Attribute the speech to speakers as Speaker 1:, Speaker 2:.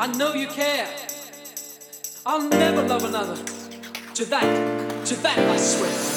Speaker 1: I know you care. I'll never love another. To that, to that I swear.